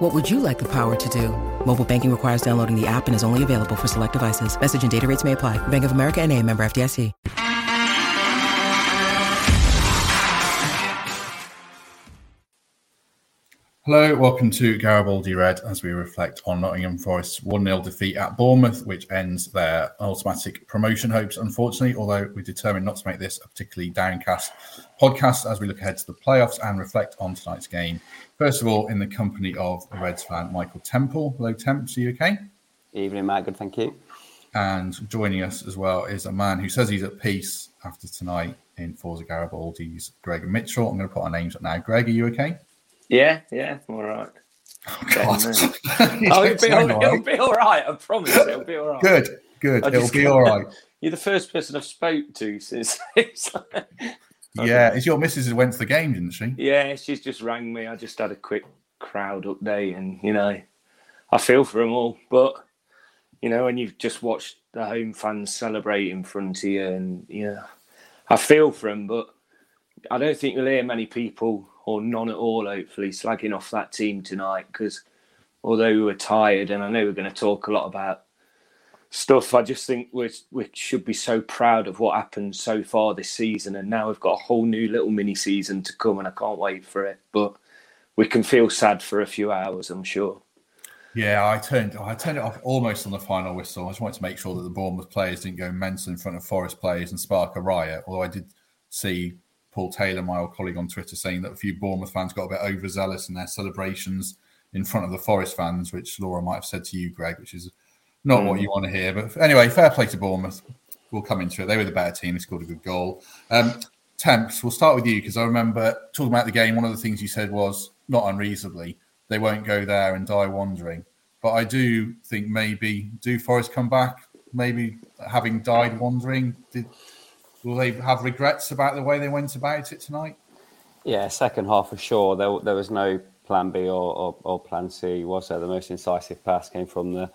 What would you like the power to do? Mobile banking requires downloading the app and is only available for select devices. Message and data rates may apply. Bank of America and a member FDIC. Hello, welcome to Garibaldi Red as we reflect on Nottingham Forest's 1 0 defeat at Bournemouth, which ends their automatic promotion hopes, unfortunately. Although we're determined not to make this a particularly downcast podcast as we look ahead to the playoffs and reflect on tonight's game. First of all, in the company of a Reds fan, Michael Temple. Hello, Temps, are you okay? Evening, Matt. Good, thank you. And joining us as well is a man who says he's at peace after tonight in Forza Garibaldi's Greg Mitchell. I'm going to put our names up now. Greg, are you okay? Yeah, yeah, I'm all right. Oh, God. oh, it'll, be all, it'll be all right. I promise. It'll be all right. Good, good. I It'll be all right. You're the first person I've spoke to since. it's Yeah, is your missus who went to the game, didn't she? yeah, she's just rang me. I just had a quick crowd update, and you know, I feel for them all. But you know, when you've just watched the home fans celebrate in front of you, and you know, I feel for them. But I don't think you'll hear many people, or none at all, hopefully, slagging off that team tonight. Because although we were tired, and I know we're going to talk a lot about stuff, I just think we we should be so proud of what happened so far this season, and now we've got a whole new little mini season to come, and I can't wait for it. But we can feel sad for a few hours, I'm sure. Yeah, I turned I turned it off almost on the final whistle. I just wanted to make sure that the Bournemouth players didn't go mental in front of Forest players and spark a riot. Although I did see Paul Taylor, my old colleague on Twitter, saying that a few Bournemouth fans got a bit overzealous in their celebrations in front of the Forest fans, which Laura might have said to you, Greg, which is not what you want to hear. But anyway, fair play to Bournemouth. We'll come into it. They were the better team. They scored a good goal. Um, Temps, we'll start with you because I remember talking about the game. One of the things you said was not unreasonably they won't go there and die wandering. But I do think maybe do Forest come back? Maybe having died wandering, did will they have regrets about the way they went about it tonight? Yeah, second half for sure. There, there was no plan B or, or, or plan C, was there? The most incisive pass came from the,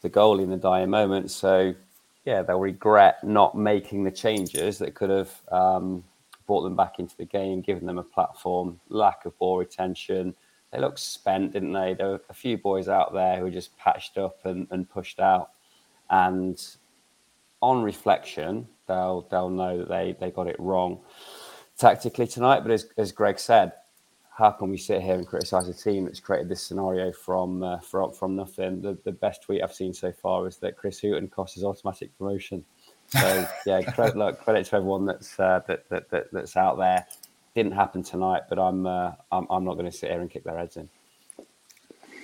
the goal in the dying moment. So, yeah, they'll regret not making the changes that could have um, brought them back into the game, given them a platform, lack of ball retention. They looked spent, didn't they? There were a few boys out there who were just patched up and, and pushed out. And on reflection, they'll they'll know that they, they got it wrong tactically tonight. But as, as Greg said, how can we sit here and criticise a team that's created this scenario from uh, from from nothing? The, the best tweet I've seen so far is that Chris Hughton cost his automatic promotion. So yeah, credit, look, credit to everyone that's uh, that, that, that that's out there. Didn't happen tonight, but I'm uh, I'm, I'm not going to sit here and kick their heads in.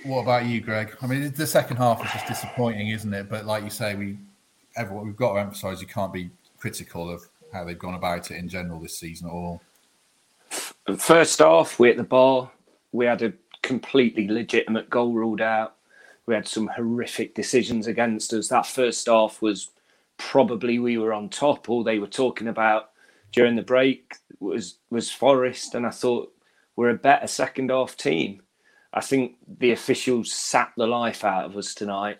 What about you, Greg? I mean, the second half was just disappointing, isn't it? But like you say, we everyone we've got to emphasise you can't be critical of how they've gone about it in general this season at all. First off, we at the bar, we had a completely legitimate goal ruled out. We had some horrific decisions against us. That first half was probably we were on top. All they were talking about during the break was was Forest, and I thought we're a better second half team. I think the officials sat the life out of us tonight.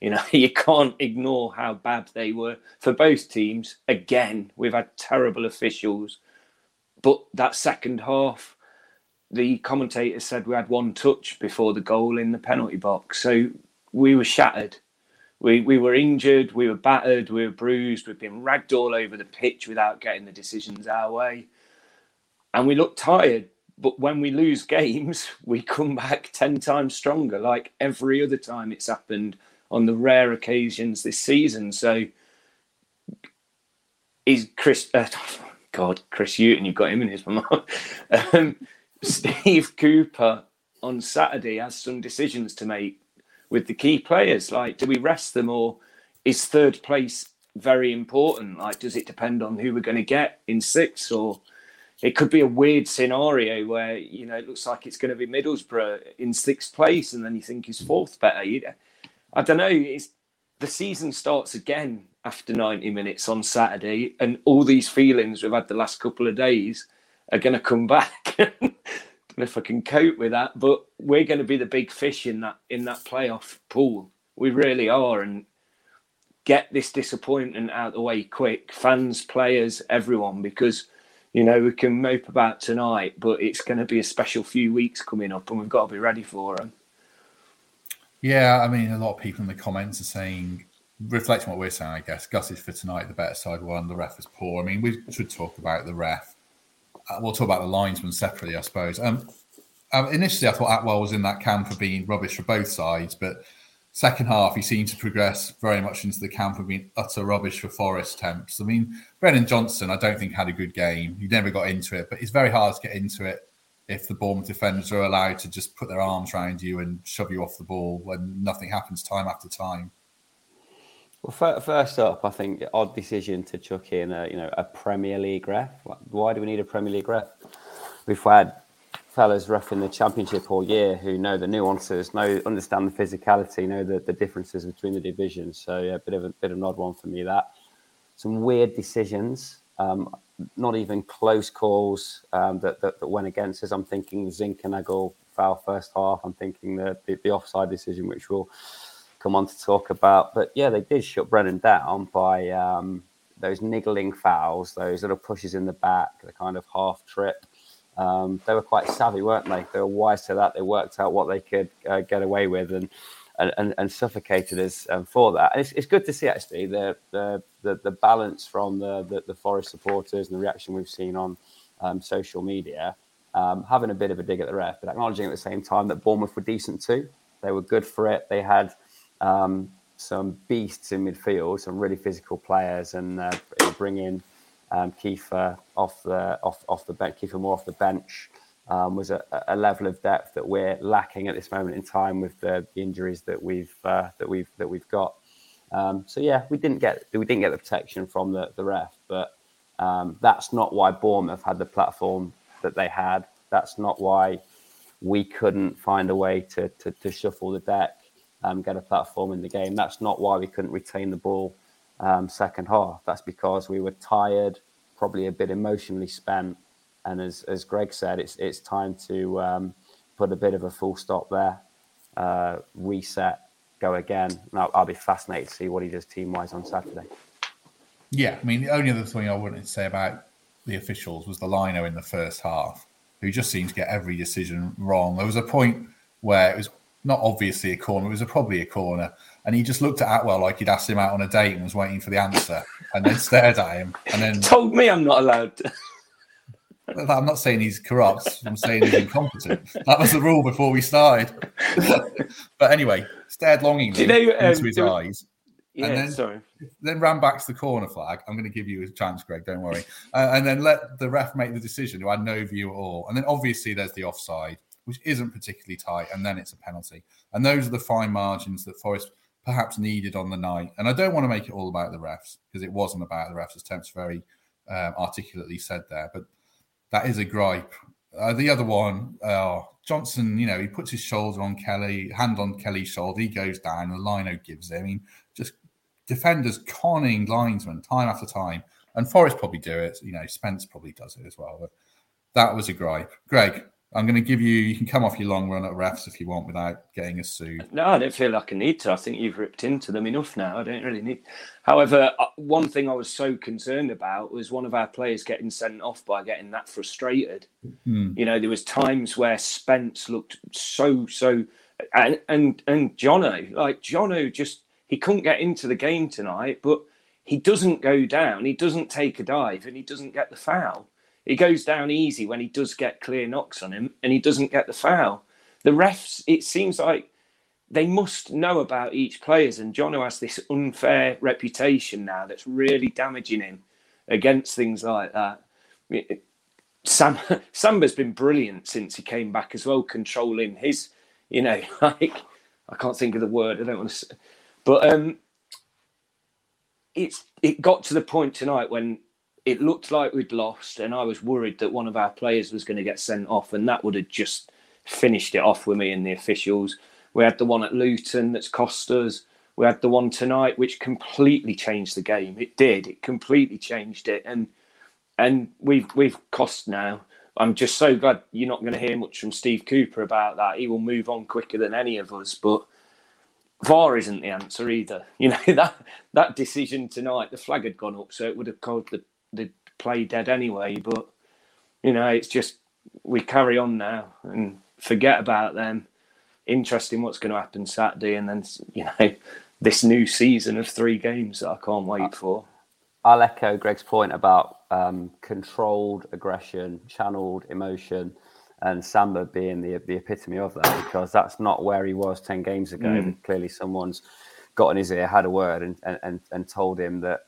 You know, you can't ignore how bad they were for both teams. Again, we've had terrible officials, but that second half, the commentator said we had one touch before the goal in the penalty box. So we were shattered. We, we were injured, we were battered, we were bruised, we've been ragged all over the pitch without getting the decisions our way. And we look tired, but when we lose games, we come back 10 times stronger, like every other time it's happened on the rare occasions this season. So is Chris, uh, God, Chris Hughton, you've got him in his mouth. um, Steve Cooper on Saturday has some decisions to make with the key players. Like, do we rest them or is third place very important? Like, does it depend on who we're going to get in six or it could be a weird scenario where, you know, it looks like it's going to be Middlesbrough in sixth place and then you think is fourth better. You, I don't know. It's, the season starts again after 90 minutes on Saturday, and all these feelings we've had the last couple of days are going to come back. if I can cope with that, but we're going to be the big fish in that in that playoff pool. We really are, and get this disappointment out of the way quick, fans, players, everyone, because you know we can mope about tonight, but it's going to be a special few weeks coming up, and we've got to be ready for them. Yeah, I mean, a lot of people in the comments are saying, reflecting what we're saying, I guess, Gus is for tonight, the better side won, the ref is poor. I mean, we should talk about the ref. Uh, we'll talk about the linesman separately, I suppose. Um, um, initially, I thought Attwell was in that camp for being rubbish for both sides, but second half, he seemed to progress very much into the camp of being utter rubbish for Forest temps. I mean, Brennan Johnson, I don't think had a good game. He never got into it, but it's very hard to get into it if the Bournemouth defenders are allowed to just put their arms around you and shove you off the ball when nothing happens time after time. Well, first up, I think odd decision to chuck in a you know a Premier League ref. Why do we need a Premier League ref? We've had fellas rough in the Championship all year who know the nuances, know understand the physicality, know the, the differences between the divisions. So yeah, a bit of a bit of an odd one for me. That some weird decisions, um, not even close calls um, that, that, that went against us. I'm thinking Zinckernagel foul first half. I'm thinking the, the, the offside decision, which we'll come on to talk about. But yeah, they did shut Brennan down by um, those niggling fouls, those little pushes in the back, the kind of half trip. Um, they were quite savvy, weren't they? They were wise to that. They worked out what they could uh, get away with and and, and, suffocated us um, for that. And it's, it's good to see actually the the, the, the balance from the, the, the Forest supporters and the reaction we've seen on um, social media, um, having a bit of a dig at the ref, but acknowledging at the same time that Bournemouth were decent too. They were good for it. They had um, some beasts in midfield, some really physical players, and uh, bring in um, Kiefer off the off off the bench, Kiefer Moore off the bench um, was a, a, level of depth that we're lacking at this moment in time with the, the injuries that we've uh, that we've that we've got. Um, so yeah, we didn't get we didn't get the protection from the the ref, but um, that's not why Bournemouth had the platform that they had. That's not why we couldn't find a way to to, to shuffle the deck, um, get a platform in the game. That's not why we couldn't retain the ball um, second half. That's because we were tired, probably a bit emotionally spent, and as as Greg said, it's it's time to um, put a bit of a full stop there, uh, reset, go again. I'll, be fascinated to see what he does team wise on Saturday. Yeah, I mean the only other thing I wanted to say about the officials was the lino in the first half, who just seemed to get every decision wrong. There was a point where it was not obviously a corner, it was a, probably a corner and he just looked at Attwell like he'd asked him out on a date and was waiting for the answer, and then stared at him, and then told me I'm not allowed. To... I'm not saying he's corrupt. I'm saying he's incompetent. That was the rule before we started. but anyway, stared longingly you know, um, into his eyes. Yeah, and then, sorry. Then ran back to the corner flag. I'm going to give you a chance, Greg. Don't worry. Uh, and then let the ref make the decision, who had no view at all. And then obviously there's the offside, which isn't particularly tight, and then it's a penalty. And those are the fine margins that Forest perhaps needed on the night. And I don't want to make it all about the refs because it wasn't about the refs, as Temps very um, articulately said there. But that is a gripe. Uh, the other one, uh, Johnson, you know, he puts his shoulder on Kelly, hand on Kelly's shoulder, he goes down, and Lino gives him. I mean, just defenders conning linesmen time after time. And Forest probably do it. You know, Spence probably does it as well. But that was a gripe. Greg, I'm going to give you. You can come off your long run at refs if you want without getting a sued. No, I don't feel like I need to. I think you've ripped into them enough now. I don't really need. However, uh, one thing I was so concerned about was one of our players getting sent off by getting that frustrated. Mm. You know, there was times where Spence looked so so, and and and Jono, like Jono, just he couldn't get into the game tonight, but he doesn't go down, he doesn't take a dive, and he doesn't get the foul. He goes down easy when he does get clear knocks on him and he doesn't get the foul. The refs, it seems like they must know about each players, and Jono has this unfair reputation now that's really damaging him against things like that. Sam Samba's been brilliant since he came back as well, controlling his, you know, like I can't think of the word. I don't want to, say, but um, it's it got to the point tonight when it looked like we'd lost, and I was worried that one of our players was going to get sent off, and that would have just finished it off with me and the officials. We had the one at Luton that's cost us. We had the one tonight, which completely changed the game. It did. It completely changed it, and and we've we've cost now. I'm just so glad you're not going to hear much from Steve Cooper about that. He will move on quicker than any of us, but VAR isn't the answer either. You know that that decision tonight, the flag had gone up, so it would have called the the play dead anyway. But you know, it's just we carry on now and forget about them. Interesting what's going to happen Saturday, and then you know this new season of three games that I can't wait for. I'll echo Greg's point about um, controlled aggression, channeled emotion, and Samba being the the epitome of that because that's not where he was ten games ago. Mm. Clearly, someone's got in his ear, had a word, and, and and told him that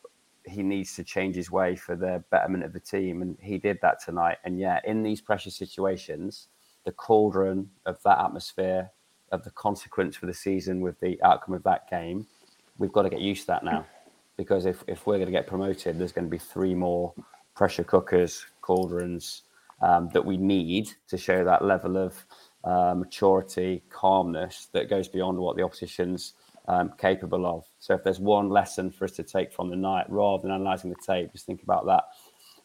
he needs to change his way for the betterment of the team, and he did that tonight. And yeah, in these pressure situations, the cauldron of that atmosphere, of the consequence for the season with the outcome of that game, we've got to get used to that now. Because if, if we're going to get promoted, there's going to be three more pressure cookers, cauldrons um, that we need to show that level of uh, maturity, calmness that goes beyond what the opposition's um, capable of. So if there's one lesson for us to take from the night, rather than analysing the tape, just think about that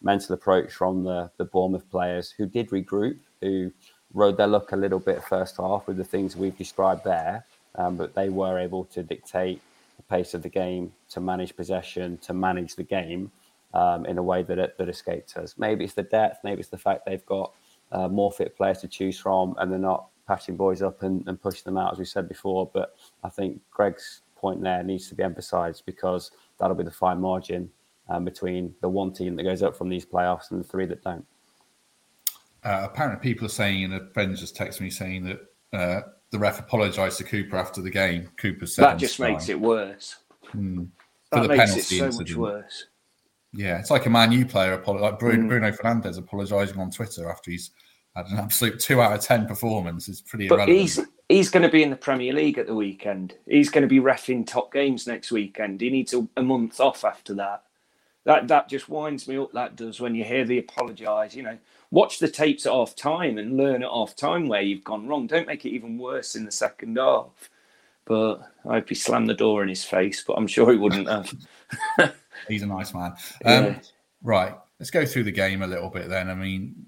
mental approach from the, the Bournemouth players who did regroup, who rode their luck a little bit first half with the things we've described there, um, but they were able to dictate the pace of the game, to manage possession, to manage the game um, in a way that that escaped us. Maybe it's the depth, maybe it's the fact they've got uh, more fit players to choose from, and they're not patching boys up and, and pushing them out as we said before. But I think Greg's point there needs to be emphasised because that'll be the fine margin um, between the one team that goes up from these playoffs and the three that don't. Uh, apparently, people are saying, and a friend just texted me saying that uh, the ref apologised to Cooper after the game. Cooper said that just makes it worse. Hmm. That makes it so incident. much worse. Yeah, it's like a Man U player, like Bruno, mm. Bruno Fernandes apologising on Twitter after he's had an absolute two out of ten performance. It's pretty. But irrelevant. he's he's going to be in the Premier League at the weekend. He's going to be refing top games next weekend. He needs a, a month off after that. That that just winds me up. That does when you hear the apologise. You know, watch the tapes at half time and learn at half time where you've gone wrong. Don't make it even worse in the second half. But I hope he slammed the door in his face. But I'm sure he wouldn't have. He's a nice man. Um, yeah. Right, let's go through the game a little bit then. I mean,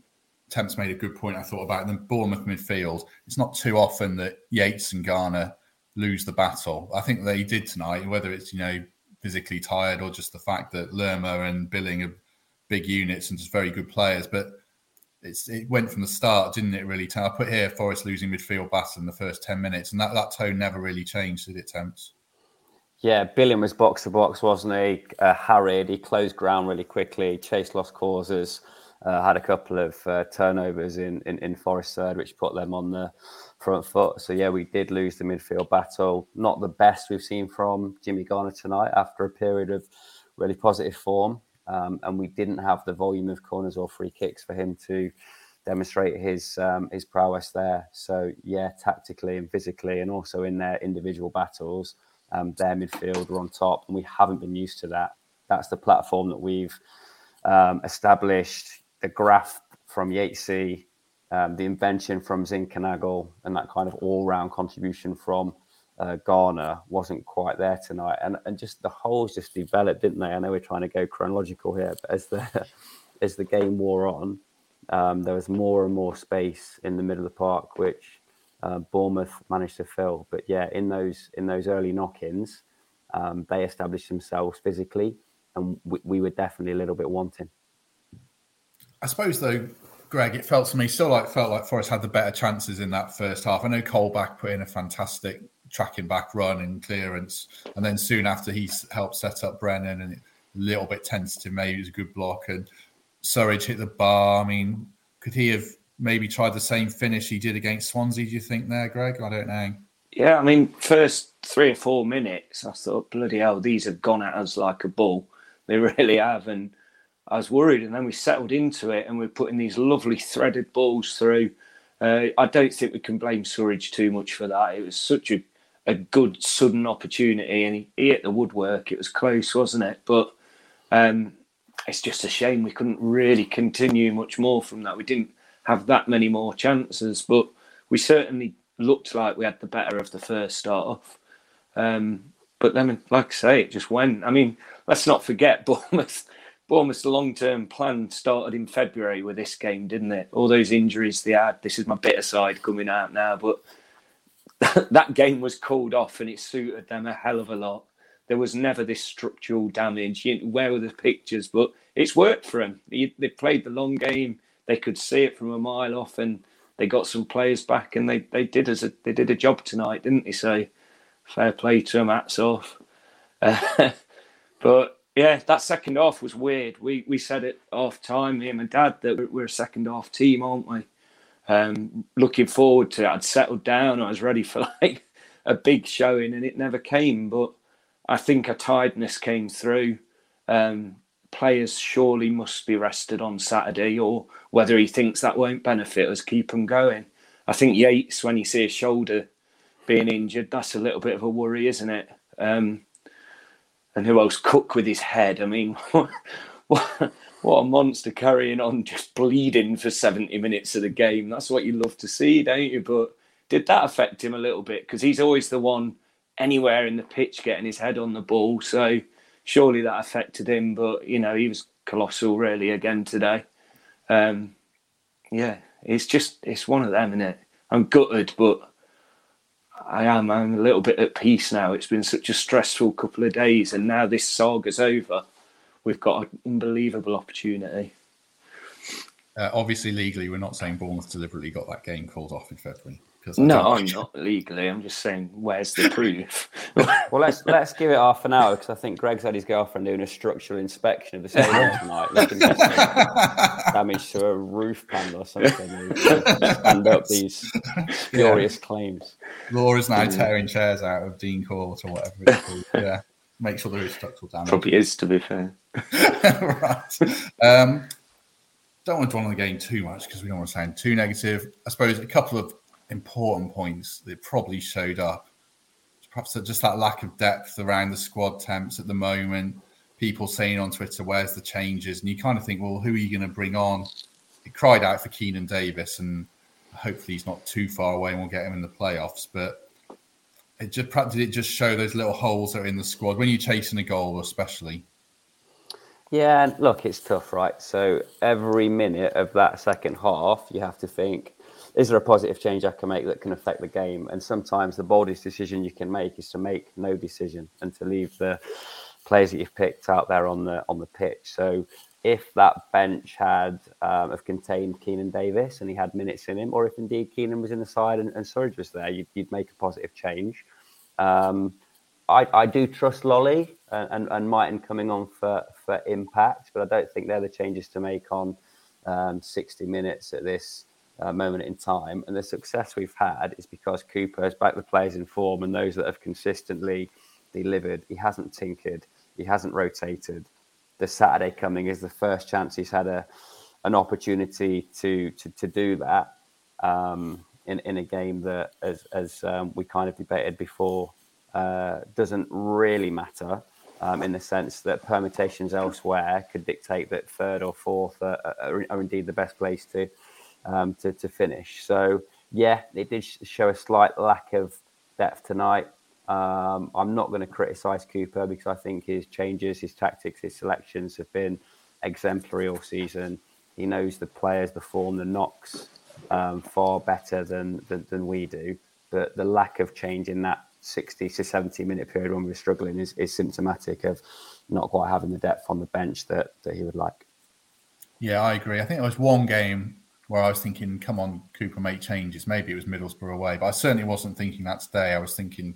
Temps made a good point. I thought about the Bournemouth midfield. It's not too often that Yates and Garner lose the battle. I think they did tonight. Whether it's you know physically tired or just the fact that Lerma and Billing are big units and just very good players, but it's it went from the start, didn't it? Really, I put here Forest losing midfield battle in the first ten minutes, and that, that tone never really changed, did it, Temps? Yeah, Billing was box to box, wasn't he? Uh, harried, he closed ground really quickly, chased lost causes, uh, had a couple of uh, turnovers in, in, in Forest third, which put them on the front foot. So, yeah, we did lose the midfield battle. Not the best we've seen from Jimmy Garner tonight after a period of really positive form. Um, and we didn't have the volume of corners or free kicks for him to demonstrate his um, his prowess there. So, yeah, tactically and physically, and also in their individual battles um, their midfield were on top, and we haven't been used to that. That's the platform that we've um, established. The graft from Yatesy, um, the invention from Zinckernagel, and that kind of all-round contribution from uh, Garner wasn't quite there tonight, and and just the holes just developed, didn't they? I know we're trying to go chronological here, but as the as the game wore on, um, there was more and more space in the middle of the park, which uh, Bournemouth managed to fill. But yeah, in those in those early knock-ins, um, they established themselves physically, and we, we, were definitely a little bit wanting. I suppose though, Greg, it felt to me still like felt like Forest had the better chances in that first half. I know Colback put in a fantastic tracking back run and clearance, and then soon after he helped set up Brennan and a little bit tentative, maybe it was a good block and Surridge hit the bar. I mean, could he have maybe tried the same finish he did against Swansea, do you think there, Greg? I don't know. Yeah, I mean, first three or four minutes, I thought, bloody hell, these have gone at us like a bull. They really have. And I was worried. And then we settled into it and we're putting these lovely threaded balls through. Uh, I don't think we can blame Surridge too much for that. It was such a, a good sudden opportunity and he, he hit the woodwork. It was close, wasn't it? But um, it's just a shame we couldn't really continue much more from that. We didn't have that many more chances. But we certainly looked like we had the better of the first half. Um, but then, like I say, it just went. I mean, let's not forget Bournemouth. Bournemouth's long-term plan started in February with this game, didn't it? All those injuries they had. This is my bitter side coming out now, but that game was called off, and it suited them a hell of a lot. There was never this structural damage. Where were the pictures? But it's worked for them. They played the long game. They could see it from a mile off, and they got some players back, and they, they did as a, they did a job tonight, didn't they? So fair play to them. Hats off. Uh, but yeah, that second half was weird. We we said it half time, me and my dad, that we're a second half team, aren't we? Um, looking forward to it. I'd settled down. I was ready for like a big showing, and it never came. But I think a tiredness came through. Um, players surely must be rested on Saturday, or whether he thinks that won't benefit us, keep them going. I think Yates, when you see his shoulder being injured, that's a little bit of a worry, isn't it? Um, and who else? Cook with his head. I mean, what, what a monster carrying on, just bleeding for 70 minutes of the game. That's what you love to see, don't you? But did that affect him a little bit? Because he's always the one anywhere in the pitch getting his head on the ball. So surely that affected him. But, you know, he was colossal really again today. Um, yeah, it's just, it's one of them, isn't it? I'm gutted, but I am. I'm a little bit at peace now. It's been such a stressful couple of days, and now this saga's over. We've got an unbelievable opportunity. Uh, obviously, legally, we're not saying Bournemouth deliberately got that game called off in February. No, I'm not legally. I'm just saying, where's the proof? well, let's let's give it half an hour because I think Greg's had his girlfriend doing a structural inspection of the stadium tonight, looking for damage to a roof panel or something. Stand up these furious yeah. claims. Laura's now tearing chairs out of Dean Court or whatever it's called. Yeah, make sure there is structural damage. Probably is, to be fair. right. Um, don't want to dwell on the game too much because we don't want to sound too negative. I suppose a couple of important points that probably showed up. Perhaps just that lack of depth around the squad temps at the moment. People saying on Twitter, "Where's the changes?" And you kind of think, "Well, who are you going to bring on?" It cried out for Keinan Davis, and hopefully he's not too far away, and we'll get him in the playoffs. But it just did it just show those little holes that are in the squad when you're chasing a goal, especially. Yeah, look, it's tough, right? So every minute of that second half, you have to think, is there a positive change I can make that can affect the game? And sometimes the boldest decision you can make is to make no decision and to leave the players that you've picked out there on the on the pitch. So if that bench had um, have contained Keinan Davis and he had minutes in him, or if indeed Keinan was in the side and, and Surridge was there, you'd, you'd, make a positive change. Um, I, I, do trust Lolley and, and, and Mighten coming on for, for impact, but I don't think they're the changes to make on um, 60 minutes at this uh, moment in time. And the success we've had is because Cooper has backed the players in form and those that have consistently delivered. He hasn't tinkered, he hasn't rotated. The Saturday coming is the first chance he's had a an opportunity to to, to do that um, in in a game that, as as um, we kind of debated before, uh, doesn't really matter. Um, in the sense that permutations elsewhere could dictate that third or fourth are, are, are indeed the best place to um, to, to finish. So, yeah, it did show a slight lack of depth tonight. Um, I'm not going to criticise Cooper because I think his changes, his tactics, his selections have been exemplary all season. He knows the players, the form, the knocks um, far better than, than, than we do. But the lack of change in that 60 to 70 minute period when we were struggling is, is symptomatic of not quite having the depth on the bench that, that he would like. Yeah, I agree. I think there was one game where I was thinking, come on, Cooper, make changes. Maybe it was Middlesbrough away, but I certainly wasn't thinking that today. I was thinking,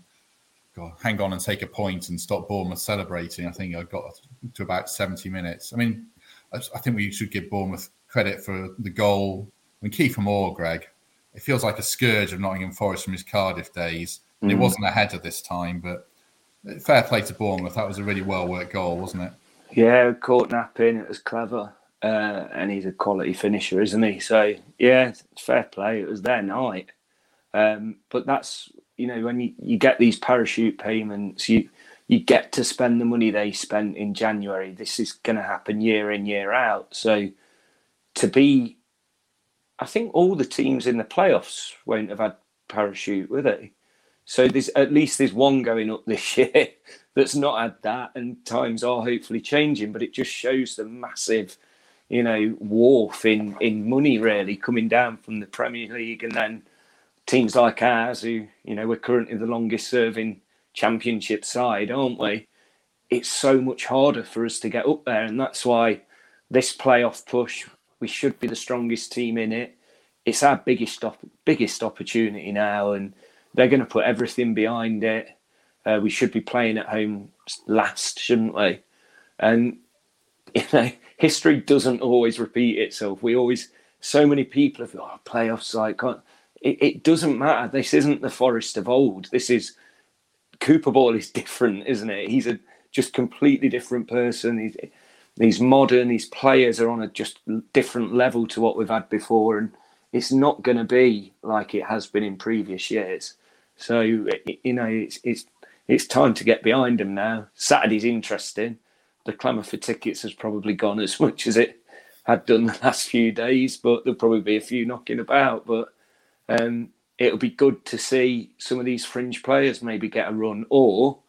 God, hang on and take a point and stop Bournemouth celebrating. I think I got to about 70 minutes. I mean, I, think we should give Bournemouth credit for the goal. I mean, Kiefer Moore, Greg, it feels like a scourge of Nottingham Forest from his Cardiff days. And mm. it wasn't a header this time, but fair play to Bournemouth. That was a really well worked goal, wasn't it? Yeah, caught napping. It was clever uh, and he's a quality finisher, isn't he? So yeah, fair play. It was their night, um, but that's you know when you, you get these parachute payments, you you get to spend the money they spent in January. This is going to happen year in year out. So to be, I think all the teams in the playoffs won't have had parachute, will they? So there's at least there's one going up this year that's not had that, and times are hopefully changing. But it just shows the massive, you know, wharf in in money really coming down from the Premier League, and then teams like ours, who you know we're currently the longest serving Championship side, aren't we? It's so much harder for us to get up there, and that's why this playoff push we should be the strongest team in it. It's our biggest op- biggest opportunity now, and they're going to put everything behind it. Uh, we should be playing at home last, shouldn't we? And you know, history doesn't always repeat itself. We always, so many people have, oh, playoffs like. It, it doesn't matter. This isn't the Forest of old. This is Cooper Ball is different, isn't it? He's a just completely different person. He's he's modern. These players are on a just different level to what we've had before, and it's not going to be like it has been in previous years. So you know, it's it's it's time to get behind them now. Saturday's interesting. The clamour for tickets has probably gone as much as it had done the last few days, but there'll probably be a few knocking about. But um, it'll be good to see some of these fringe players maybe get a run, or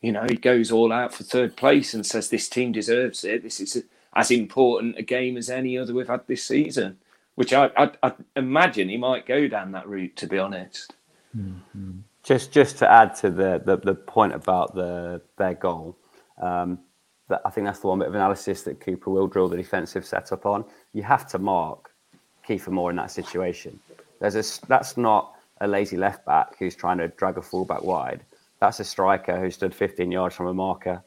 you know, he goes all out for third place and says this team deserves it. This is as important a game as any other we've had this season, which I, I, I imagine he might go down that route. To be honest. Mm-hmm. Just just to add to the, the, the point about the their goal, um, that I think that's the one bit of analysis that Cooper will drill the defensive setup on. You have to mark Kiefer Moore in that situation. There's a that's not a lazy left back who's trying to drag a fullback wide. That's a striker who stood 15 yards from a marker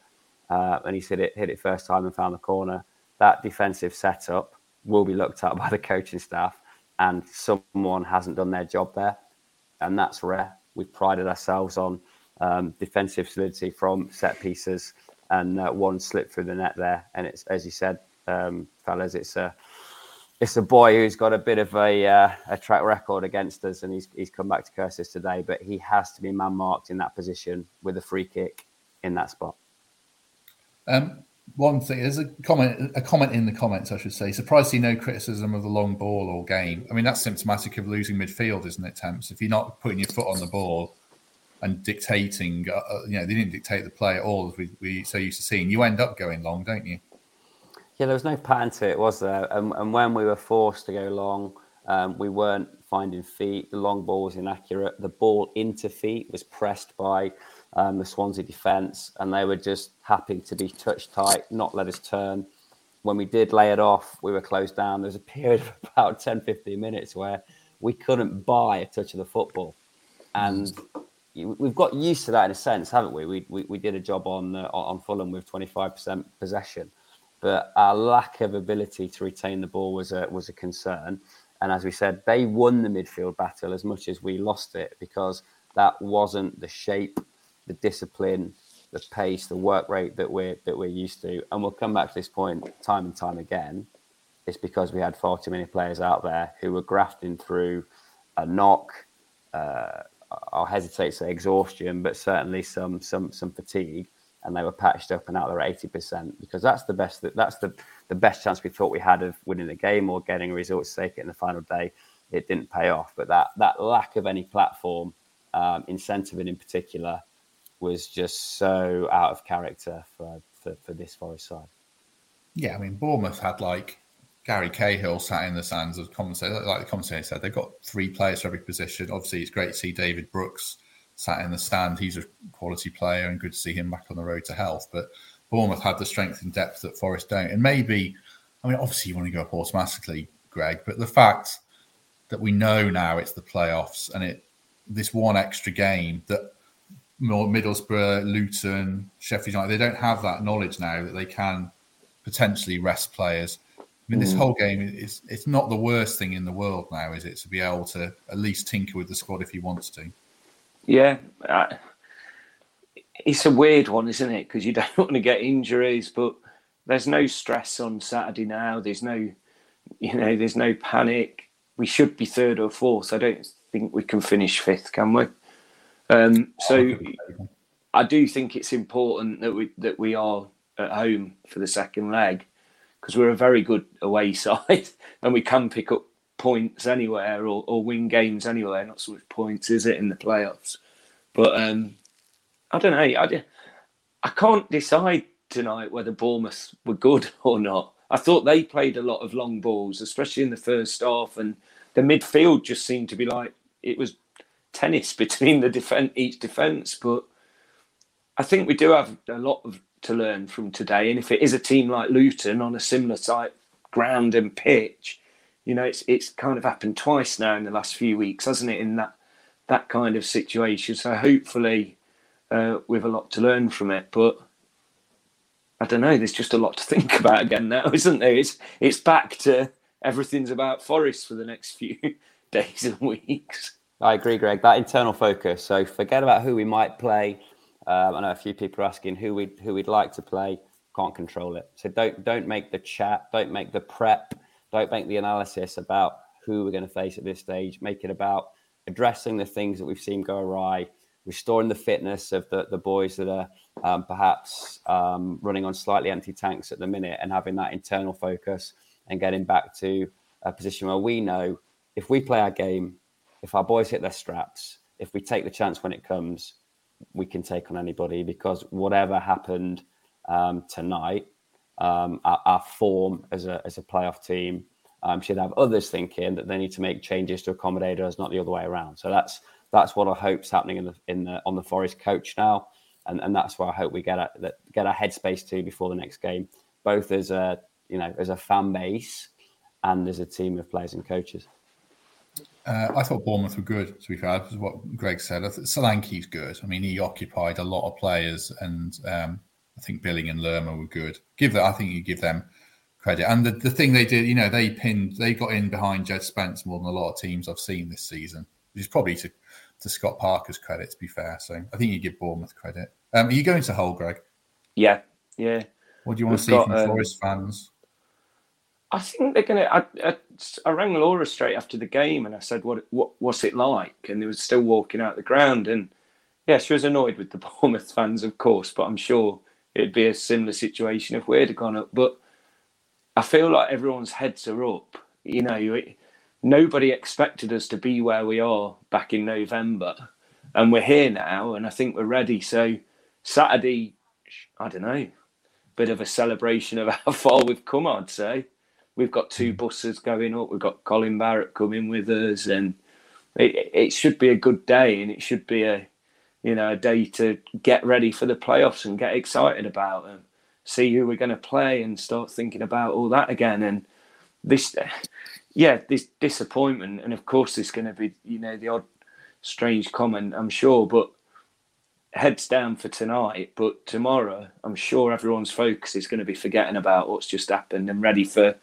uh, and he hit it hit it first time and found the corner. That defensive setup will be looked at by the coaching staff, and someone hasn't done their job there and that's rare. We've prided ourselves on um, defensive solidity from set pieces, and uh, one slipped through the net there. And it's as you said, um, fellas, it's a it's a boy who's got a bit of a uh, a track record against us, and he's he's come back to curse us today. But he has to be man marked in that position with a free kick in that spot. Um, one thing there's a comment a comment in the comments i should say surprised to see no criticism of the long ball or game i mean that's symptomatic of losing midfield isn't it temps if you're not putting your foot on the ball and dictating uh, uh, you know they didn't dictate the play at all as we, we so used to seeing you end up going long don't you yeah there was no pattern to it was there and, and when we were forced to go long um, we weren't finding feet the long ball was inaccurate the ball into feet was pressed by um, the Swansea defence, and they were just happy to be touch tight, not let us turn. When we did lay it off, we were closed down. There was a period of about 10, 15 minutes where we couldn't buy a touch of the football. And we've got used to that in a sense, haven't we? We, we, we did a job on, uh, on Fulham with 25% possession, but our lack of ability to retain the ball was a, was a concern. And as we said, they won the midfield battle as much as we lost it because that wasn't the shape the discipline, the pace, the work rate that we're that we're used to. And we'll come back to this point time and time again. It's because we had far too many players out there who were grafting through a knock. Uh, I'll hesitate to say exhaustion, but certainly some some some fatigue, and they were patched up and out there eighty percent because that's the best that's the the best chance we thought we had of winning the game or getting a result take it in the final day. It didn't pay off, but that that lack of any platform um, incentive, in particular, was just so out of character for, for, for this Forest side. Yeah, I mean, Bournemouth had like Gary Cahill sat in the stands as commentator. Like the commentator said, they've got three players for every position. Obviously, it's great to see David Brooks sat in the stand. He's a quality player and good to see him back on the road to health. But Bournemouth had the strength and depth that Forest don't. And maybe, I mean, obviously, you want to go up automatically, Greg, but the fact that we know now it's the playoffs and it this one extra game that Middlesbrough, Luton, Sheffield United, they don't have that knowledge now that they can potentially rest players. I mean, this mm. whole game is it's not the worst thing in the world now, is it? To be able to at least tinker with the squad if he wants to. Yeah, uh, it's a weird one, isn't it? Because you don't want to get injuries, but there's no stress on Saturday now. There's no, you know, there's no panic. We should be third or fourth. I don't think we can finish fifth, can we? Um, so I do think it's important that we that we are at home for the second leg because we're a very good away side and we can pick up points anywhere or, or win games anywhere. Not so much points, is it, in the playoffs? But um, I don't know. I, I can't decide tonight whether Bournemouth were good or not. I thought they played a lot of long balls, especially in the first half, and the midfield just seemed to be like it was tennis between the defense, each defence. But I think we do have a lot of, to learn from today. And if it is a team like Luton on a similar type ground and pitch, you know, it's it's kind of happened twice now in the last few weeks, hasn't it? In that that kind of situation. So hopefully, uh, we've a lot to learn from it. But I don't know. There's just a lot to think about again now, isn't there? It's it's back to everything's about Forest for the next few days and weeks. I agree, Greg. That internal focus. So forget about who we might play. Um, I know a few people are asking who we who we'd like to play. Can't control it. So don't don't make the chat. Don't make the prep. Don't make the analysis about who we're going to face at this stage. Make it about addressing the things that we've seen go awry, restoring the fitness of the, the boys that are um, perhaps um, running on slightly empty tanks at the minute, and having that internal focus and getting back to a position where we know if we play our game, if our boys hit their straps, if we take the chance when it comes, we can take on anybody because whatever happened um, tonight, um, our, our, form as a, as a playoff team um, should have others thinking that they need to make changes to accommodate us, not the other way around. So that's that's what I hope's happening in the in the on the Forest coach now, and, and that's where I hope we get a, get our headspace to before the next game, both as a you know as a fan base and as a team of players and coaches. Uh, I thought Bournemouth were good, to be fair. This is what Greg said. I Solanke's good. I mean, he occupied a lot of players, and um, I think Billing and Lerma were good. Give that. I think you give them credit. And the, the thing they did, you know, they pinned, they got in behind Jed Spence more than a lot of teams I've seen this season, which is probably to, to Scott Parker's credit, to be fair. So I think you give Bournemouth credit. Um, are you going to Hull, Greg? Yeah, yeah. What do you want We've to see got, from um, Forest fans? I think they're going to. I, rang Laura straight after the game and I said, "What what what's it like?" And they were still walking out the ground, and yeah, she was annoyed with the Bournemouth fans, of course, but I'm sure it'd be a similar situation if we'd have gone up. But I feel like everyone's heads are up. You know, nobody expected us to be where we are back in November, and we're here now, and I think we're ready. So Saturday, I don't know, bit of a celebration of how far we've come. I'd say we've got two hmm. buses going up. We've got Colin Barrett coming with us, and it, it should be a good day, and it should be a you know a day to get ready for the playoffs and get excited about them, see who we're going to play, and start thinking about all that again. And this, yeah, this disappointment, and of course, there's going to be you know the odd strange comment, I'm sure, but heads down for tonight, but tomorrow I'm sure everyone's focus is going to be forgetting about what's just happened and ready for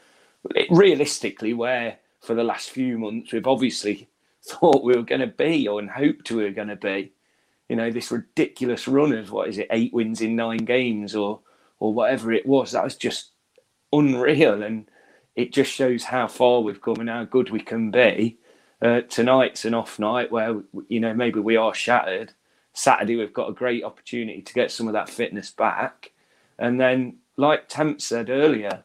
realistically where for the last few months we've obviously thought we were going to be or and hoped we were going to be. You know, this ridiculous run of what is it, eight wins in nine games or or whatever it was. That was just unreal, and it just shows how far we've come and how good we can be. Uh, tonight's an off night where you know maybe we are shattered. Saturday we've got a great opportunity to get some of that fitness back, and then like Temp said earlier,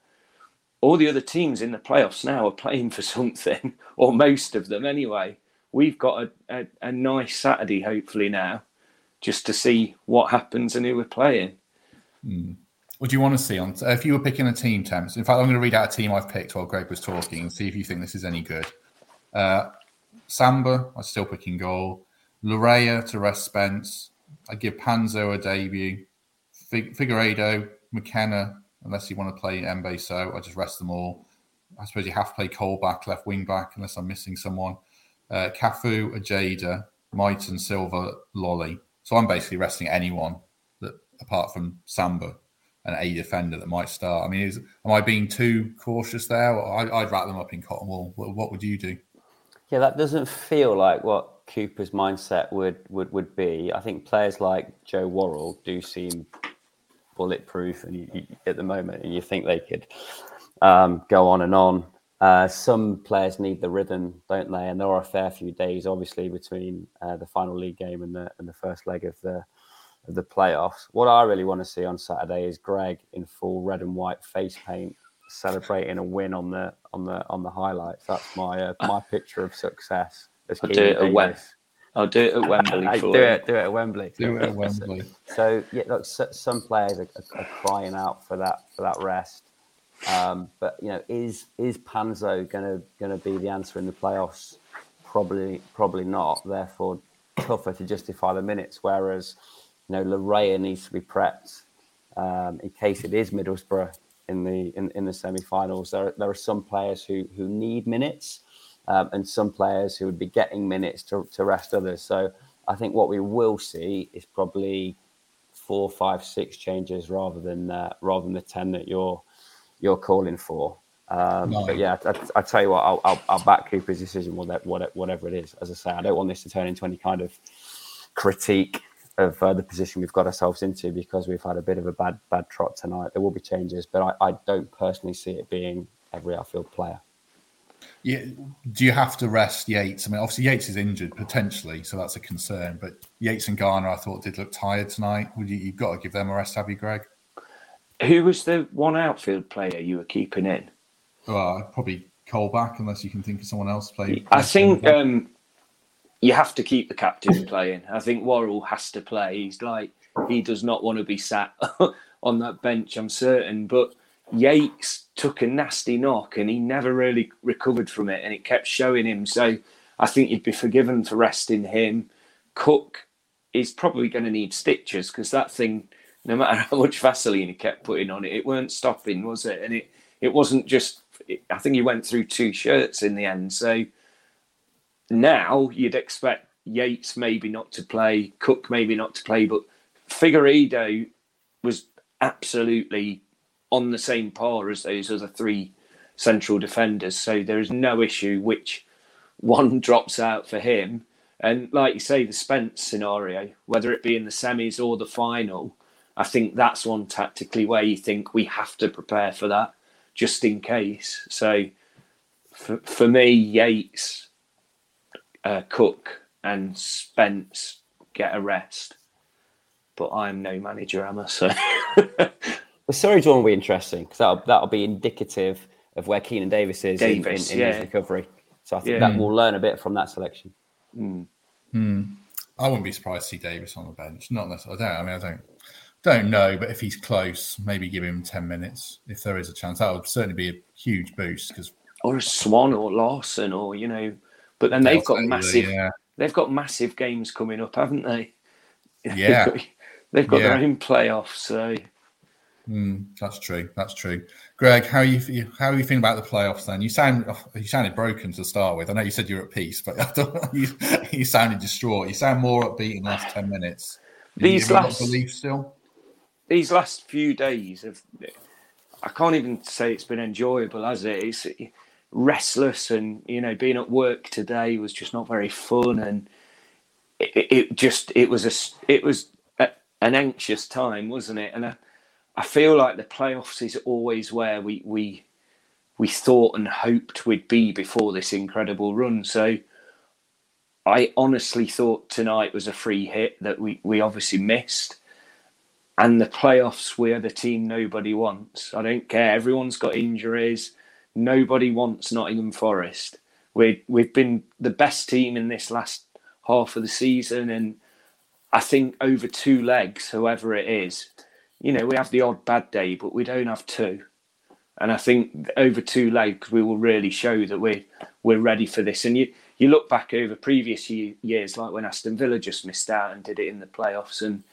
all the other teams in the playoffs now are playing for something, or most of them anyway. We've got a, a, a nice Saturday, hopefully, now, just to see what happens and who we're playing. Mm. What do you want to see on if you were picking a team, Temps? In fact, I'm going to read out a team I've picked while Greg was talking and see if you think this is any good. Uh, Samba, I'm still picking goal. Laryea to rest Spence. I give Panzo a debut. Fig- Figueiredo, McKenna, unless you want to play Mbe so I just rest them all. I suppose you have to play Colback, left wing back, unless I'm missing someone. Uh, Cafu, Ojeda, Mighten, Silva, Lolley. So I'm basically resting anyone that apart from Samba and a defender that might start. I mean, is, am I being too cautious there? I, would wrap them up in cotton wool. What, what, would you do? Yeah, that doesn't feel like what Cooper's mindset would would would be. I think players like Joe Worrall do seem bulletproof and you, you, at the moment, and you think they could um, go on and on. Uh, some players need the rhythm, don't they? And there are a fair few days, obviously, between uh, the final league game and the and the first leg of the of the playoffs. What I really want to see on Saturday is Greg in full red and white face paint, celebrating a win on the on the on the highlights. That's my uh, my picture of success. I'll do it away. I'll do it at Wembley. do you. it, do it at Wembley. Do it at Wembley. So yeah, look, so, some players are, are, are crying out for that for that rest. Um, but you know, is is Panzo gonna gonna be the answer in the playoffs? Probably, probably not. Therefore, tougher to justify the minutes. Whereas, you know, Laryea needs to be prepped um, in case it is Middlesbrough in the in, in the semi-finals. There there are some players who who need minutes, um, and some players who would be getting minutes to to rest others. So I think what we will see is probably four, five, six changes rather than uh, rather than the ten that you're you're calling for. Um, No. But yeah, I, I tell you what, I'll, I'll, I'll back Cooper's decision, whatever, whatever it is. As I say, I don't want this to turn into any kind of critique of uh, the position we've got ourselves into because we've had a bit of a bad bad trot tonight. There will be changes, but I, I don't personally see it being every outfield player. Yeah, do you have to rest Yates? I mean, obviously Yates is injured potentially, so that's a concern. But Yates and Garner, I thought, did look tired tonight. Would you, you've got to give them a rest, have you, Greg? Who was the one outfield player you were keeping in? Well, probably Cole back, unless you can think of someone else playing. I think um, you have to keep the captain playing. I think Worrall has to play. He's like he does not want to be sat on that bench. I'm certain, but Yates took a nasty knock and he never really recovered from it, and it kept showing him. So I think you'd be forgiven for resting him. Cook is probably going to need stitches because that thing, no matter how much Vaseline he kept putting on it, it weren't stopping, was it? And it it wasn't just. I think he went through two shirts in the end. So now you'd expect Yates maybe not to play, Cook maybe not to play, but Figueiredo was absolutely on the same par as those other three central defenders. So there is no issue which one drops out for him. And like you say, the Spence scenario, whether it be in the semis or the final, I think that's one tactically where you think we have to prepare for that just in case. So for, for me, Yates, uh, Cook, and Spence get a rest. But I'm no manager, am I? So The Surrey one will be interesting because that'll, that'll be indicative of where Keinan Davis is in- Davis, in, in, yeah. his recovery. So I think Yeah. that hmm. we'll learn a bit from that selection. Hmm. Hmm. I wouldn't be surprised to see Davis on the bench. Not necessarily. I don't. I mean, I don't. Don't know, but if he's close, maybe give him ten minutes if there is a chance. That would certainly be a huge boost because or a Swan or Lawson or you know, but then they've got massive. yeah. They've got massive games coming up, haven't they? Yeah. they've got their Yeah. own playoffs. So Mm, that's true. That's true. Greg, how are you? How are you feeling about the playoffs? Then you sound oh, you sounded broken to start with. I know you said you're at peace, but you you sounded distraught. You sound more upbeat in the last ten minutes. These last- belief still. these last few days of, I can't even say it's been enjoyable, has it? It's restless, and you know, being at work today was just not very fun, and it, it just it was a it was a, an anxious time, wasn't it? And I, I feel like the playoffs is always where we we we thought and hoped we'd be before this incredible run. So. I honestly thought tonight was a free hit that we, we obviously missed and the playoffs we're the team nobody wants. I don't care. Everyone's got injuries. Nobody wants Nottingham Forest. We we've been the best team in this last half of the season, and I think over two legs, whoever it is, you know, we have the odd bad day, but we don't have two. And I think over two legs, we will really show that we're we're ready for this. And you you look back over previous ye- years, like when Aston Villa just missed out and did it in the playoffs, and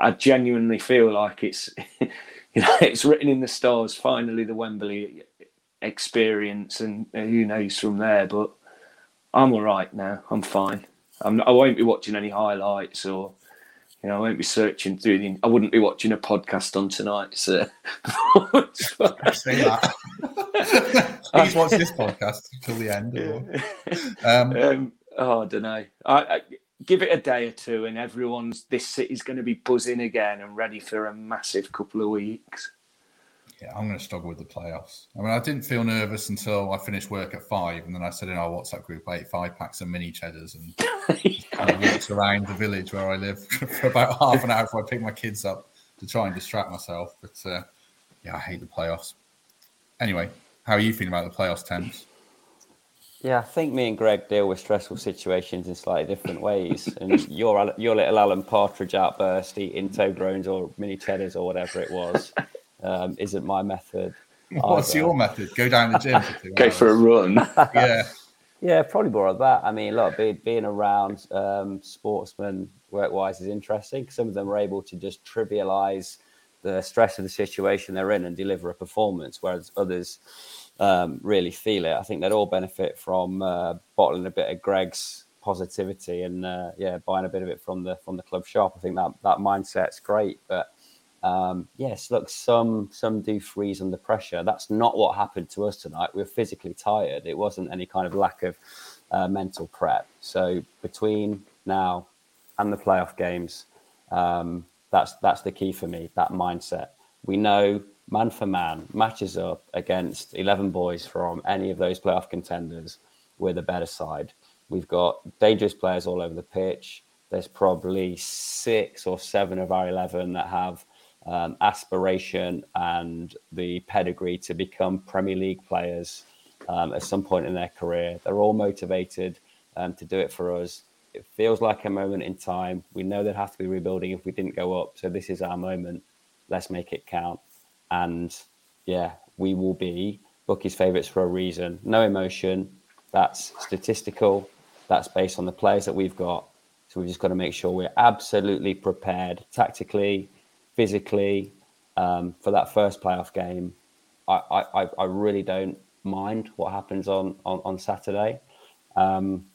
I genuinely feel like it's you know it's written in the stars. Finally, the Wembley experience, and who knows from there. But I'm all right now. I'm fine. I'm not, I won't be watching any highlights or you know I won't be searching through the. I wouldn't be watching a podcast on tonight. So Say that. Please watch this podcast till the end. Um, um, oh, I don't know. I, I give it a day or two, and everyone's this city's going to be buzzing again and ready for a massive couple of weeks. Yeah, I'm going to struggle with the playoffs. I mean, I didn't feel nervous until I finished work at five, and then I said in our WhatsApp group, I ate five packs of mini cheddars and kind of walked around the village where I live for about half an hour before I picked my kids up to try and distract myself. But uh, yeah, I hate the playoffs. Anyway, how are you feeling about the playoffs, Thames? Yeah, I think me and Greg deal with stressful situations in slightly different ways. And your your little Alan Partridge outburst eating Toblerones or mini cheddars or whatever it was um, isn't my method. What's either. your method? Go down the gym. Go hours. for a run. yeah. Yeah, probably more of that. I mean, look, being, being around um, sportsmen work-wise is interesting. Some of them are able to just trivialize the stress of the situation they're in and deliver a performance, whereas others um, really feel it. I think they'd all benefit from uh, bottling a bit of Greg's positivity and uh, yeah, buying a bit of it from the from the club shop. I think that that mindset's great, but um, yes, look, some some do freeze under pressure. That's not what happened to us tonight. We were physically tired. It wasn't any kind of lack of uh, mental prep. So between now and the playoff games, um, that's that's the key for me. That mindset. We know man for man matches up against eleven boys from any of those playoff contenders. We're the better side. We've got dangerous players all over the pitch. There's probably six or seven of our eleven that have um, aspiration and the pedigree to become Premier League players um, at some point in their career. They're all motivated um, to do it for us. It feels like a moment in time. We know they'd have to be rebuilding if we didn't go up. So this is our moment. Let's make it count. And yeah, we will be bookies' favourites for a reason. No emotion. That's statistical. That's based on the players that we've got. So we've just got to make sure we're absolutely prepared tactically, physically um, for that first playoff game. I, I, I really don't mind what happens on on, on Saturday. Um,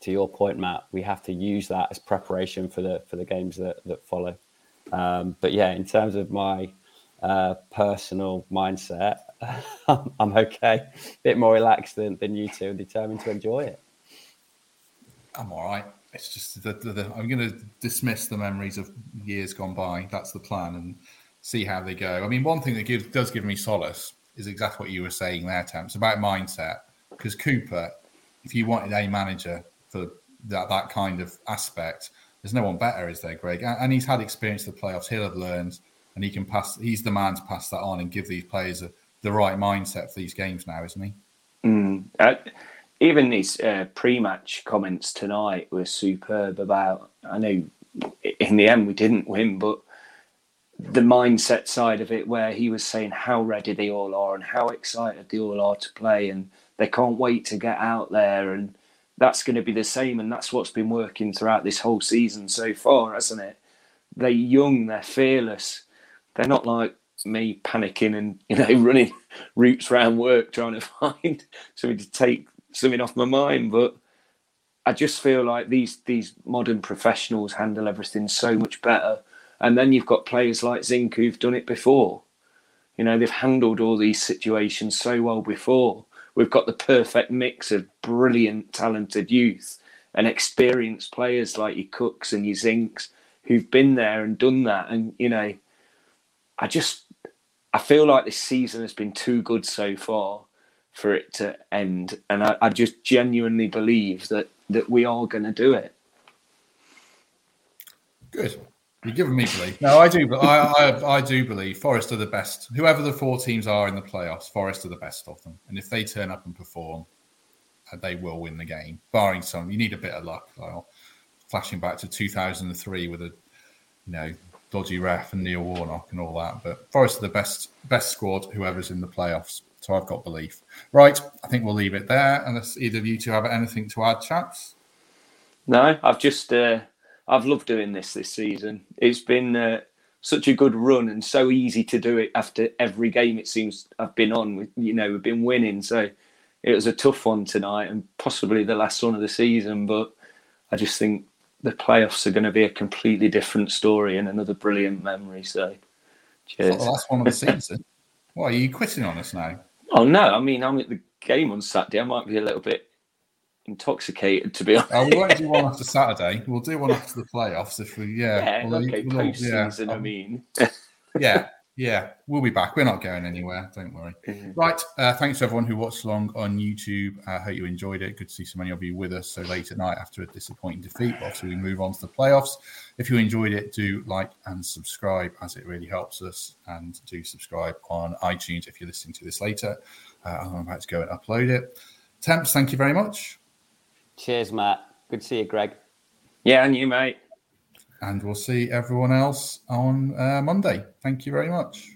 to your point, Matt, we have to use that as preparation for the for the games that that follow. Um, but yeah, in terms of my uh, personal mindset, I'm, okay, a bit more relaxed than, than you two, and determined to enjoy it. I'm all right. It's just that I'm going to dismiss the memories of years gone by. That's the plan, and see how they go. I mean, one thing that gives, does give me solace is exactly what you were saying there, Tam. It's about mindset. Because Cooper, if you wanted a manager for that that kind of aspect, there's no one better, is there, Greg? And he's had experience of the playoffs. He'll have learned, and he can pass. He's the man to pass that on and give these players a, the right mindset for these games now, isn't he? Mm. Uh, even his uh, pre-match comments tonight were superb. About I know in the end we didn't win, but the mindset side of it, where he was saying how ready they all are and how excited they all are to play, and they can't wait to get out there, and that's going to be the same, and that's what's been working throughout this whole season so far, hasn't it? They're young, they're fearless, they're not like me panicking and you know running routes around work trying to find something to take something off my mind. But I just feel like these these modern professionals handle everything so much better. And then you've got players like Zink who've done it before. You know, they've handled all these situations so well before. We've got the perfect mix of brilliant, talented youth and experienced players like your Cooks and your Zinks who've been there and done that. And, you know, I just I feel like this season has been too good so far for it to end, and I, I just genuinely believe that that we are going to do it. Good. You're giving me belief. No, I do. I, I, I do believe Forest are the best. Whoever the four teams are in the playoffs, Forest are the best of them. And if they turn up and perform, uh, they will win the game. Barring some, you need a bit of luck. Like, flashing back to 2003 with a, you know, dodgy ref and Neil Warnock and all that. But Forest are the best best squad. Whoever's in the playoffs. So I've got belief. Right, I think we'll leave it there. Unless either of you two have anything to add, chaps. No, I've just uh, I've loved doing this this season. It's been uh, such a good run and so easy to do it after every game. It seems I've been on. You know, we've been winning, so it was a tough one tonight and possibly the last one of the season. But I just think the playoffs are going to be a completely different story and another brilliant memory. So, cheers. the last one of the season. Why are you quitting on us now? Oh no! I mean, I'm at the game on Saturday. I might be a little bit intoxicated, to be honest. Oh, we won't do one after Saturday. We'll do one after the playoffs if we, yeah. Yeah, we'll, okay, we'll. Yeah. I um, mean, yeah, yeah, we'll be back. We're not going anywhere. Don't worry. Mm-hmm. Right. Uh, thanks to everyone who watched along on YouTube. I uh, hope you enjoyed it. Good to see so many of you with us so late at night after a disappointing defeat. But obviously, we move on to the playoffs. If you enjoyed it, do like and subscribe as it really helps us. And do subscribe on iTunes if you're listening to this later. Uh, I'm about to go and upload it. Temps, thank you very much. Cheers, Matt. Good to see you, Greg. Yeah, and you, mate. And we'll see everyone else on uh, Monday. Thank you very much.